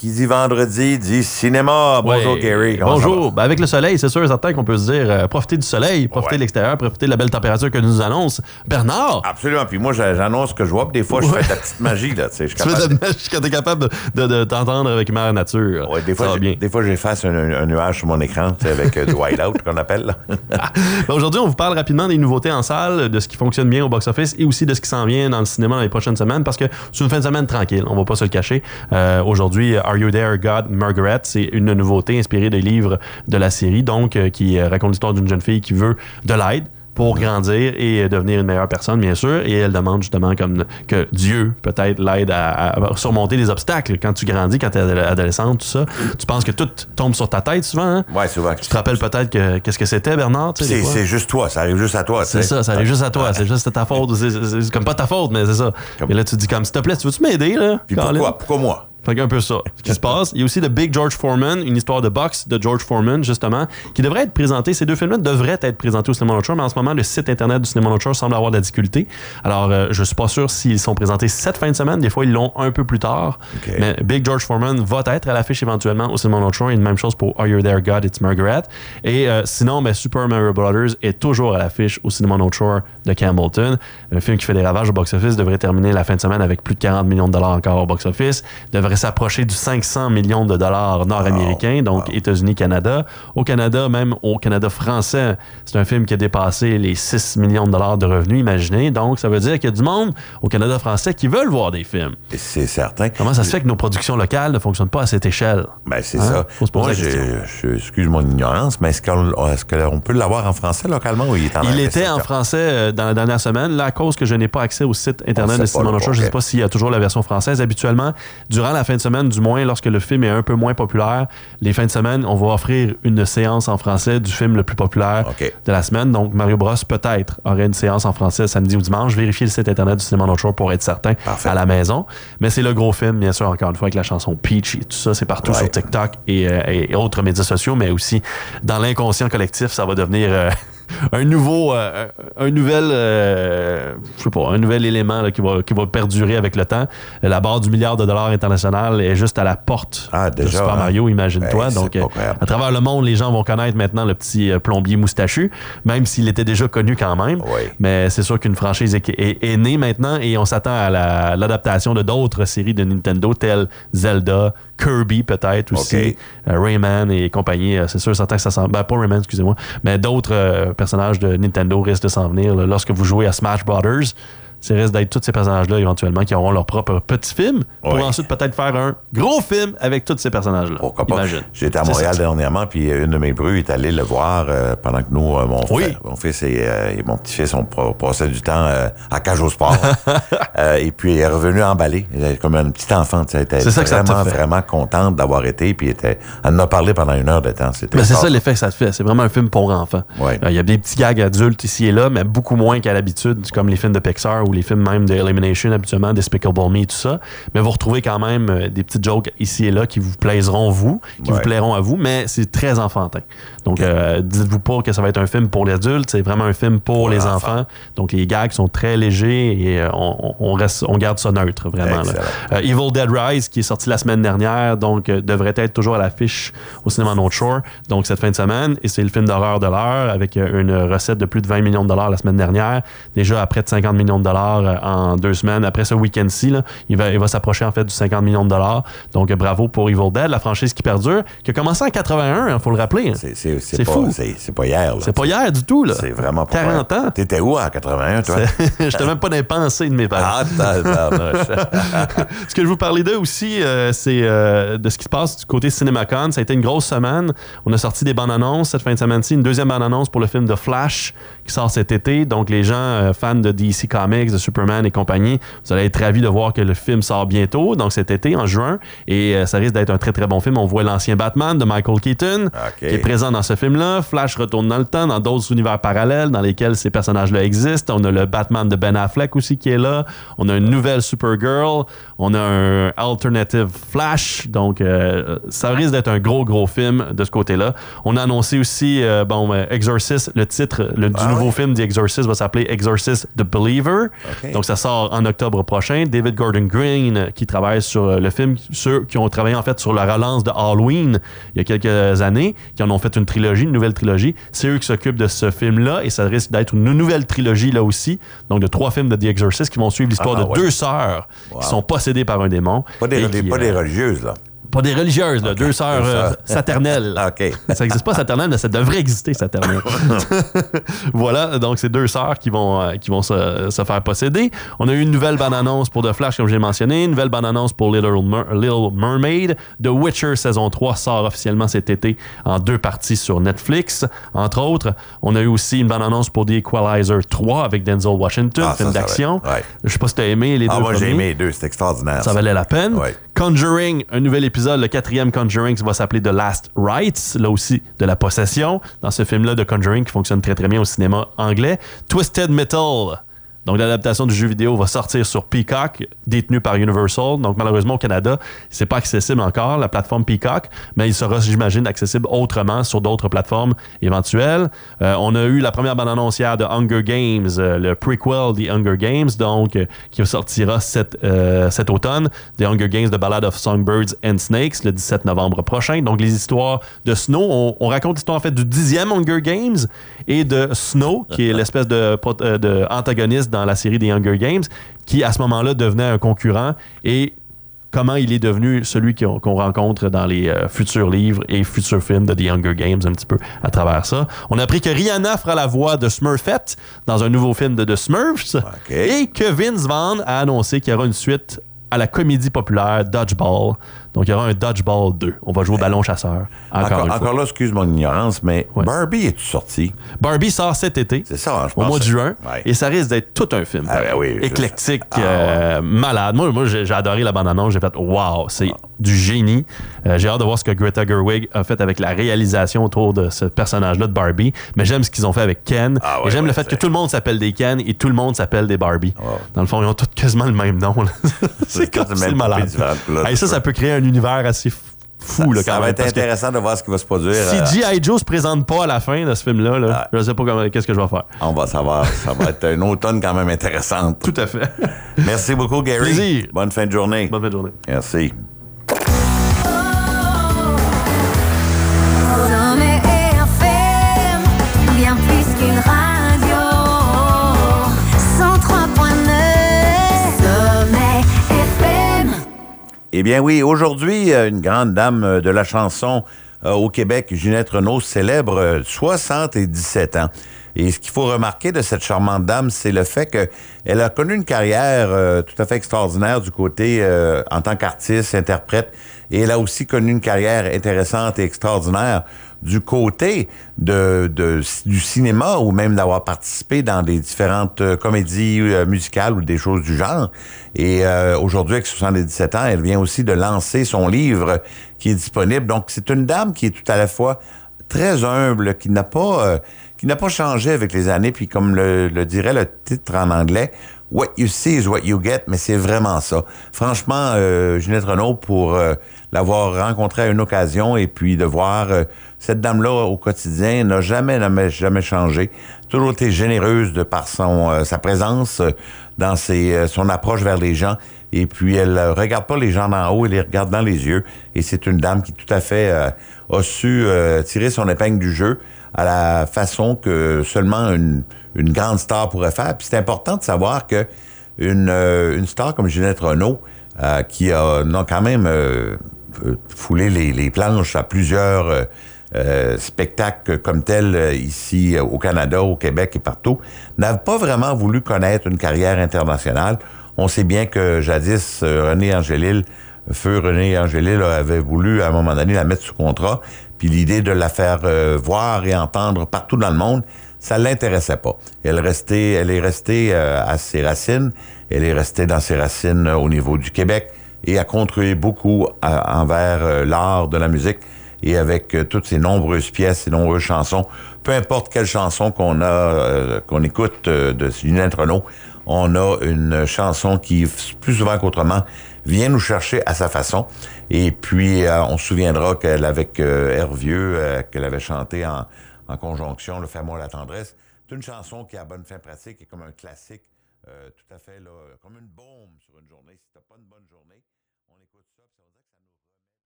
Qui dit vendredi dit cinéma. Bonjour Ouais. Gary. Bonjour. Ben, avec le soleil, c'est sûr et certain qu'on peut se dire euh, profiter du soleil, profiter Ouais. de l'extérieur, profiter de la belle température que nous annonce Bernard. Absolument. Puis moi, j'a- j'annonce que je vois, puis des fois, je Ouais. fais de la petite magie. Là, tu fais capable de la magie quand t'es capable de, de- de t'entendre avec Mère Nature. Ouais, des fois, bien. des fois, j'efface un, un nuage sur mon écran, avec euh, du white-out qu'on appelle. Ben, Aujourd'hui, on vous parle rapidement des nouveautés en salle, de ce qui fonctionne bien au box-office et aussi de ce qui s'en vient dans le cinéma dans les prochaines semaines parce que c'est une fin de semaine tranquille, on va pas se le cacher. Euh, Aujourd'hui, Are You There, God, Margaret, c'est une nouveauté inspirée des livres de la série, donc euh, qui euh, raconte l'histoire d'une jeune fille qui veut de l'aide pour grandir et euh, devenir une meilleure personne, bien sûr. Et elle demande justement comme que Dieu peut-être l'aide à, à surmonter des obstacles quand tu grandis, quand tu es adolescente, tout ça. Tu penses que tout tombe sur ta tête souvent. Hein? Ouais, souvent. Tu te rappelles peut-être que qu'est-ce que c'était, Bernard? C'est juste toi, ça arrive juste à toi. C'est ça, ça arrive juste à toi. C'est juste ta faute. C'est- comme pas ta faute, mais c'est ça. Comme- Et là, tu te dis comme, s'il te plaît, tu veux-tu m'aider, là? Puis pourquoi? Pourquoi moi? Fait qu'un peu ça, ce qui se passe. Il y a aussi The Big George Foreman, une histoire de boxe de George Foreman, justement, qui devrait être présenté. Ces deux films-là devraient être présentés au Cinéma Shore, mais en ce moment, le site Internet du Cinéma Shore semble avoir de la difficulté. Alors, euh, je suis pas sûr s'ils sont présentés cette fin de semaine. Des fois, ils l'ont un peu plus tard. Mais Big George Foreman va être à l'affiche éventuellement au Cinéma Shore. Et une même chose pour Are You There, God, It's Margaret. Et euh, sinon, ben, Super Mario Brothers est toujours à l'affiche au Cinéma Shore de Campbellton. Un film qui fait des ravages au box-office devrait terminer la fin de semaine avec plus de 40 millions de dollars encore au box-office. Devrait s'approcher du 500 millions de dollars nord-américains, donc États-Unis, Canada. Au Canada, même au Canada français, c'est un film qui a dépassé les 6 millions de dollars de revenus, imaginez. Donc, ça veut dire qu'il y a du monde au Canada français qui veulent voir des films. C'est certain. Comment ça se fait que nos productions locales ne fonctionnent pas à cette échelle? Ben, c'est Hein? ça. Moi, je, je- excuse mon ignorance, mais est-ce qu'on peut l'avoir en français localement ou il est en Il était en ça? français euh, dans la dernière semaine. Là, à cause que je n'ai pas accès au site internet de Simon Ochoa, je ne sais pas s'il y a toujours la version française. Habituellement, durant la fin de semaine, du moins lorsque le film est un peu moins populaire, les fins de semaine, on va offrir une séance en français du film le plus populaire de la semaine. Donc, Mario Bros peut-être aurait une séance en français samedi ou dimanche. Vérifiez le site internet du cinéma North Shore pour être certain Parfait. à la maison. Mais c'est le gros film, bien sûr, encore une fois, avec la chanson Peach et tout ça. C'est partout Ouais. sur TikTok et, euh, et autres médias sociaux, mais aussi dans l'inconscient collectif, ça va devenir euh, un nouveau, euh, un nouvel, euh, je sais pas, un nouvel élément là, qui va qui va perdurer avec le temps. La barre du milliard de dollars international est juste à la porte Ah, de déjà, Super hein? Mario, imagine-toi. Hey, c'est Donc, euh, à travers le monde, les gens vont connaître maintenant le petit plombier moustachu, même s'il était déjà connu quand même. Oui. Mais c'est sûr qu'une franchise est, est- est née maintenant et on s'attend à la- l'adaptation de d'autres séries de Nintendo, telles Zelda, Kirby peut-être aussi, OK. euh, Rayman et compagnie. Euh, C'est sûr, certain que ça s'en... Ben, pas Rayman, excusez-moi, mais d'autres euh, personnages de Nintendo risquent de s'en venir. là. Lorsque vous jouez à Smash Brothers, c'est risque d'être tous ces personnages-là éventuellement qui auront leur propre petit film pour ensuite peut-être faire un gros film avec tous ces personnages-là. Pourquoi pas? Imagine. J'étais à Montréal ça. dernièrement, puis euh, une de mes brus est allée le voir euh, pendant que nous, euh, mon, Oui. frère- mon fils et, euh, et mon petit-fils, on pa- passait du temps à cage au sport. Et puis, elle est revenue emballée, comme un petit enfant. Elle était C'est ça que ça vraiment, fait. vraiment contente d'avoir été, puis elle, était, elle en a parlé pendant une heure de temps. C'est ça l'effet que ça te fait. C'est vraiment un film pour enfants. Ouais. Il y a des petits gags adultes ici et là, mais beaucoup moins qu'à l'habitude, comme les films de Pixar ou les films même de Elimination, habituellement, Despicable Me, tout ça. Mais vous retrouvez quand même euh, des petites jokes ici et là qui vous plaiseront vous, qui Ouais. vous plairont à vous, mais c'est très enfantin. Donc, euh, dites-vous pas que ça va être un film pour les adultes, c'est vraiment un film pour, les enfants. Donc, les gags sont très légers et euh, on, on reste, on garde ça neutre, vraiment. là. Euh, Evil Dead Rise, qui est sorti la semaine dernière, donc devrait être toujours à l'affiche au cinéma North Shore, donc cette fin de semaine. Et c'est le film d'horreur de l'heure avec une recette de plus de 20 millions de dollars la semaine dernière. Déjà à près de 50 millions de dollars euh, en deux semaines. Après ce week-end-ci, il va, il va s'approcher en fait du 50 millions de dollars. Donc bravo pour Evil Dead, la franchise qui perdure, qui a commencé en 81, il faut le rappeler. hein. C'est- fou. c'est- pas hier. C'est pas hier du tout. là. C'est vraiment pas 40 hier. ans. T'étais où en 81, toi? J'étais même pas dans les pensées de mes parents. Ah, ce que je vous parlais d'eux aussi, euh, c'est euh, de ce qui se passe du côté CinemaCon. Ça a été une grosse semaine. On a sorti des bandes annonces cette fin de semaine-ci. Une deuxième bande annonce pour le film de Flash qui sort cet été. Donc, les gens euh, fans de DC Comics, de Superman et compagnie, vous allez être ravis de voir que le film sort bientôt, donc cet été, en juin. Et euh, ça risque d'être un très, très bon film. On voit l'ancien Batman de Michael Keaton qui est présent dans ce film-là. Flash retourne dans le temps, dans d'autres univers parallèles dans lesquels ces personnages-là existent. On a le Batman de Ben Affleck aussi qui est là. On a une nouvelle Supergirl. On a un alternative Flash. Donc, euh, ça risque d'être un gros, gros film de ce côté-là. On a annoncé aussi, euh, bon, Exorcist, le titre le, du Ah nouveau film The Exorcist va s'appeler Exorcist the Believer. Donc, ça sort en octobre prochain. David Gordon Green, euh, qui travaille sur euh, le film, ceux qui ont travaillé en fait sur la relance de Halloween il y a quelques années, qui en ont fait une trilogie, une nouvelle trilogie, c'est eux qui s'occupent de ce film-là et ça risque d'être une nouvelle trilogie là aussi. Donc, de trois films de The Exorcist qui vont suivre l'histoire Ah, de ouais. deux sœurs Wow. qui sont possédées par un démon. Pas des, qui, pas euh, des religieuses, là. Pas des religieuses, là, deux sœurs euh, saternelles. Ah, OK. Ça n'existe pas saternel, mais ça devrait exister saternel. voilà, donc c'est deux sœurs qui vont, euh, qui vont se, se faire posséder. On a eu une nouvelle bande-annonce pour The Flash, comme j'ai mentionné, une nouvelle bande-annonce pour Little, Mer- Little Mermaid. The Witcher saison 3 sort officiellement cet été en deux parties sur Netflix. Entre autres, on a eu aussi une bande-annonce pour The Equalizer 3 avec Denzel Washington, Ah, film d'action. ouais. Je sais pas si tu as aimé les Ah, deux moi, j'ai aimé les deux. C'est extraordinaire. Ça valait la peine. Ouais. Conjuring, un nouvel épisode, le quatrième Conjuring, qui va s'appeler The Last Rites, là aussi de la possession, dans ce film-là de Conjuring qui fonctionne très très bien au cinéma anglais. Twisted Metal. Donc, l'adaptation du jeu vidéo va sortir sur Peacock, détenu par Universal. Donc, malheureusement, au Canada, c'est pas accessible encore, la plateforme Peacock, mais il sera, j'imagine, accessible autrement sur d'autres plateformes éventuelles. Euh, on a eu la première bande-annonce hier de Hunger Games, euh, le prequel des Hunger Games, donc, euh, qui sortira cet, cet automne, des Hunger Games, The Ballad of Songbirds and Snakes, le 17 novembre prochain. Donc, les histoires de Snow, on, on raconte l'histoire, en fait, du dixième Hunger Games et de Snow, qui est l'espèce de, de antagoniste dans la série des Hunger Games, qui, à ce moment-là, devenait un concurrent et comment il est devenu celui qu'on rencontre dans les euh, futurs livres et futurs films de The Hunger Games, un petit peu à travers ça. On a appris que Rihanna fera la voix de Smurfette dans un nouveau film de The Smurfs et que Vince Vaughn a annoncé qu'il y aura une suite à la comédie populaire Dodgeball. Donc, il y aura un Dodgeball 2. On va jouer au ballon chasseur. Encore, Encore, une fois. encore là, excuse mon ignorance, mais Ouais. Barbie est-tu sorti? Barbie sort cet été. C'est ça, hein, je Au pense. mois de juin. Ouais. Et ça risque d'être tout un film. Ah, ben oui, je- Éclectique, Ah, euh, malade. Moi, moi j'ai j'ai adoré la bande-annonce. J'ai fait wow, c'est du génie. Euh, j'ai hâte de voir ce que Greta Gerwig a fait avec la réalisation autour de ce personnage-là de Barbie. Mais j'aime ce qu'ils ont fait avec Ken. Ah, ouais, et j'aime ouais, le fait que c'est- tout le monde s'appelle des Ken et tout le monde s'appelle des Barbie. Dans le fond, ils ont tous quasiment le même nom. là. c'est quand comme- c'est malade. poupée différente, là, Hey, ça, tu ça peut créer un univers assez fou. là, ça quand va même, être intéressant de voir ce qui va se produire. Si euh, G.I. Joe se présente pas à la fin de ce film-là, là, je sais pas comment- qu'est-ce que je vais faire. on va savoir. Ça va être un automne quand même intéressante. Tout à fait. Merci beaucoup, Gary. Plaisir. Bonne fin de journée. Bonne fin de journée. Merci. Eh bien oui, aujourd'hui, euh, une grande dame euh, de la chanson euh, au Québec, Ginette Renault, célèbre euh, 77 ans. Et ce qu'il faut remarquer de cette charmante dame, c'est le fait qu'elle a connu une carrière tout à fait extraordinaire du côté en tant qu'artiste, interprète, et elle a aussi connu une carrière intéressante et extraordinaire du côté de, du cinéma ou même d'avoir participé dans des différentes euh, comédies euh, musicales ou des choses du genre. Et euh, aujourd'hui, avec 77 ans, elle vient aussi de lancer son livre qui est disponible. Donc, c'est une dame qui est tout à la fois très humble, qui n'a pas qui n'a pas changé avec les années. Puis comme le, le dirait le titre en anglais, What you see is what you get, mais c'est vraiment ça. Franchement, euh, Ginette Renault, pour euh, l'avoir rencontrée à une occasion et puis de voir euh, cette dame-là au quotidien, n'a jamais, jamais, jamais changé. Toujours été généreuse de par son euh, sa présence euh, dans ses, euh, son approche vers les gens. Et puis, elle euh, regarde pas les gens d'en haut, elle les regarde dans les yeux. Et c'est une dame qui tout à fait euh, a su euh, tirer son épingle du jeu à la façon que seulement une, une grande star pourrait faire. Puis c'est important de savoir que une, euh, une star comme Ginette Renault, euh, qui a non, quand même euh, euh, foulé les, les planches à plusieurs euh, euh, spectacles comme tels euh, ici euh, au Canada, au Québec et partout, n'a pas vraiment voulu connaître une carrière internationale. On sait bien que jadis, euh, René Angélil, feu René Angélil avait voulu à un moment donné la mettre sous contrat, puis l'idée de la faire euh, voir et entendre partout dans le monde, ça l'intéressait pas. Elle restait, elle est restée euh, à ses racines, elle est restée dans ses racines au niveau du Québec et a contribué beaucoup envers l'art de la musique. Et avec toutes ces nombreuses pièces, ces nombreuses chansons, peu importe quelle chanson qu'on a, qu'on écoute de Ginette Renault, on a une chanson qui, plus souvent qu'autrement, vient nous chercher à sa façon. Et puis, euh, on se souviendra qu'elle, avec euh, Hervieux, euh, qu'elle avait chanté en, conjonction, Le Fais-moi la tendresse. C'est une chanson qui, à bonne fin pratique, est comme un classique tout à fait comme une bombe sur une journée. Si t'as pas une bonne journée.